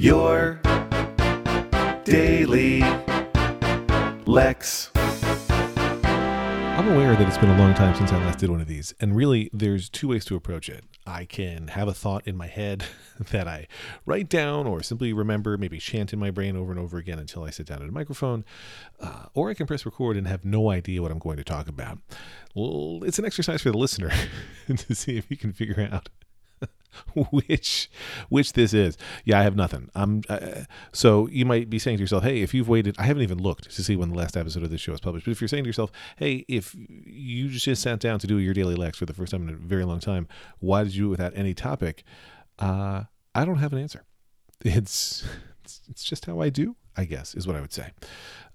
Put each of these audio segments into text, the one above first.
Your daily Lex. I'm aware that it's been a long time since I last did one of these, and really, there's two ways to approach it. I can have a thought in my head that I write down or simply remember, maybe chant in my brain over and over again until I sit down at a microphone, uh, or I can press record and have no idea what I'm going to talk about. Well, it's an exercise for the listener to see if you can figure out which which this is. Yeah, I have nothing. I'm uh, so you might be saying to yourself, "Hey, if you've waited, I haven't even looked to see when the last episode of this show is published." But if you're saying to yourself, "Hey, if you just sat down to do your daily lex for the first time in a very long time, why did you do it without any topic?" Uh, I don't have an answer. It's it's, it's just how I do, I guess, is what I would say.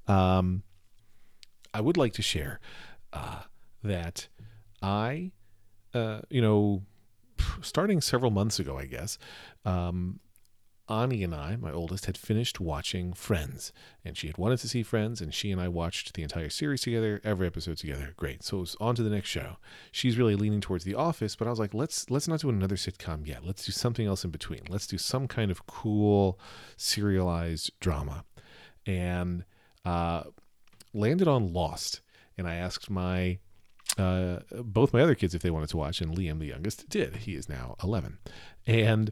Um, I would like to share uh, that I, uh, you know starting several months ago, I guess, um, Ani and I, my oldest, had finished watching Friends, and she had wanted to see Friends, and she and I watched the entire series together, every episode together. Great. So it was on to the next show. She's really leaning towards The Office, but I was like, let's let's not do another sitcom yet. Let's do something else in between. Let's do some kind of cool serialized drama, and uh, landed on Lost. And I asked my uh, both my other kids if they wanted to watch, and Liam, the youngest, did. He is now 11. And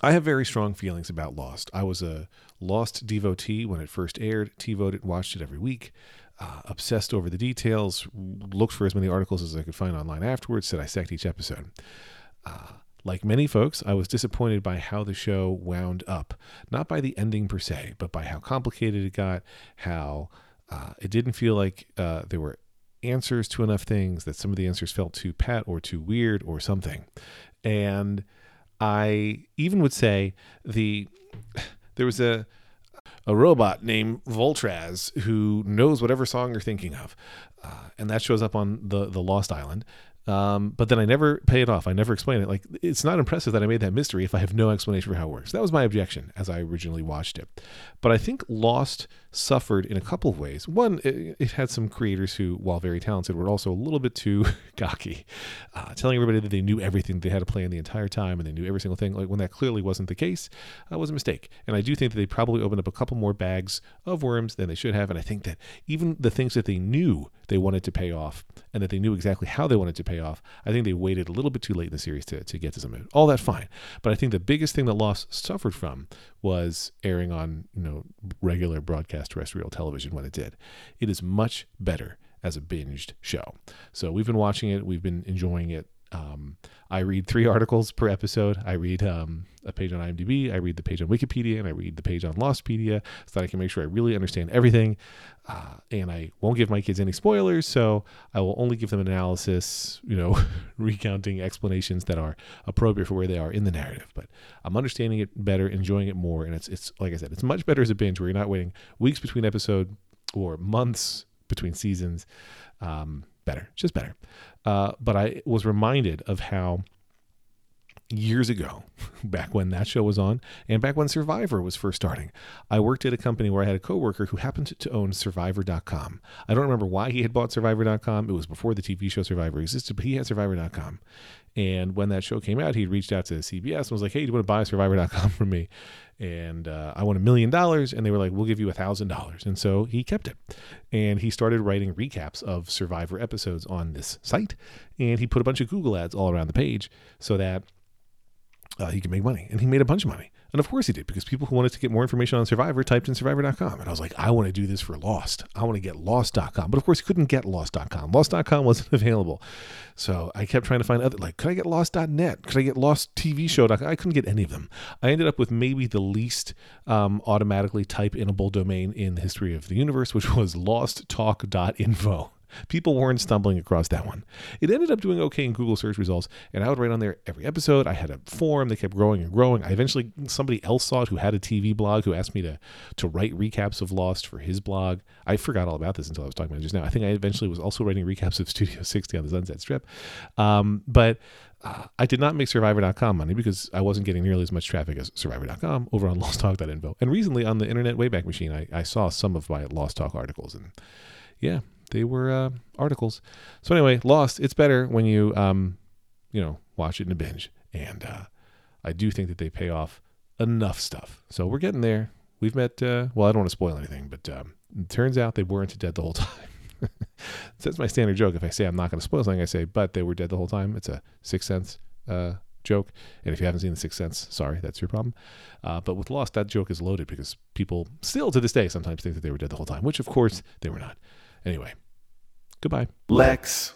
I have very strong feelings about Lost. I was a Lost devotee when it first aired, TiVoed it, watched it every week, uh, obsessed over the details, looked for as many articles as I could find online afterwards to dissect each episode. Uh, like many folks, I was disappointed by how the show wound up. Not by the ending per se, but by how complicated it got, how uh, it didn't feel like uh, there were answers to enough things, that some of the answers felt too pat or too weird or something. And I even would say the there was a a robot named Voltraz who knows whatever song you're thinking of, uh, and that shows up on the the Lost Island. Um, but then I never pay it off. I never explain it. Like it's not impressive that I made that mystery if I have no explanation for how it works. That was my objection as I originally watched it. But I think Lost suffered in a couple of ways. One, it, it had some creators who, while very talented, were also a little bit too cocky, uh, telling everybody that they knew everything they had to plan the entire time and they knew every single thing. Like when that clearly wasn't the case, uh, was a mistake. And I do think that they probably opened up a couple more bags of worms than they should have. And I think that even the things that they knew they wanted to pay off and that they knew exactly how they wanted to pay off, I think they waited a little bit too late in the series to, to get to some of it. All that fine. But I think the biggest thing that Lost suffered from was airing on, you know, regular broadcast terrestrial television when it did. It is much better as a binged show. So we've been watching it, we've been enjoying it. Um, I read three articles per episode. I read um, a page on IMDb, I read the page on Wikipedia, and I read the page on Lostpedia so that I can make sure I really understand everything. Uh, and I won't give my kids any spoilers, so I will only give them analysis, you know, recounting explanations that are appropriate for where they are in the narrative. But I'm understanding it better, enjoying it more, and it's it's like I said, it's much better as a binge where you're not waiting weeks between episode or months between seasons. Um, better, just better. Uh, but I was reminded of how years ago, back when that show was on, and back when Survivor was first starting. I worked at a company where I had a coworker who happened to own Survivor.com. I don't remember why he had bought Survivor.com. It was before the TV show Survivor existed, but he had Survivor.com. And when that show came out, he reached out to CBS and was like, "Hey, do you want to buy Survivor.com from me?" And uh, I want a million dollars, and they were like, "We'll give you a thousand dollars." And so he kept it, and he started writing recaps of Survivor episodes on this site, and he put a bunch of Google ads all around the page so that uh, he could make money. And he made a bunch of money. And of course he did, because people who wanted to get more information on Survivor typed in survivor.com. And I was like, I want to do this for Lost. I want to get lost.com. But of course, he couldn't get lost.com. Lost.com wasn't available. So I kept trying to find other, like, could I get lost.net? Could I get lost TV show.com? I couldn't get any of them. I ended up with maybe the least um, automatically type inable domain in the history of the universe, which was losttalk.info. People weren't stumbling across that one. It ended up doing okay in Google search results, and I would write on there every episode. I had a forum that kept growing and growing. I eventually somebody else saw it who had a TV blog who asked me to to write recaps of Lost for his blog. I forgot all about this until I was talking about it just now. I think I eventually was also writing recaps of Studio 60 on the Sunset Strip. Um, but uh, I did not make Survivor.com money because I wasn't getting nearly as much traffic as Survivor.com over on LostTalk.info. And recently on the Internet Wayback Machine, I, I saw some of my Lost Talk articles, and yeah, they were uh, articles. So anyway, Lost. It's better when you um, you know watch it in a binge, and uh, I do think that they pay off enough stuff. So we're getting there. We've met, uh, well, I don't want to spoil anything, but um, it turns out they weren't dead the whole time. That's my standard joke. If I say I'm not going to spoil something, I say, but they were dead the whole time. It's a Sixth Sense uh, joke. And if you haven't seen The Sixth Sense, sorry, that's your problem. Uh, but with Lost, that joke is loaded because people still to this day sometimes think that they were dead the whole time, which of course they were not. Anyway, goodbye. Lex.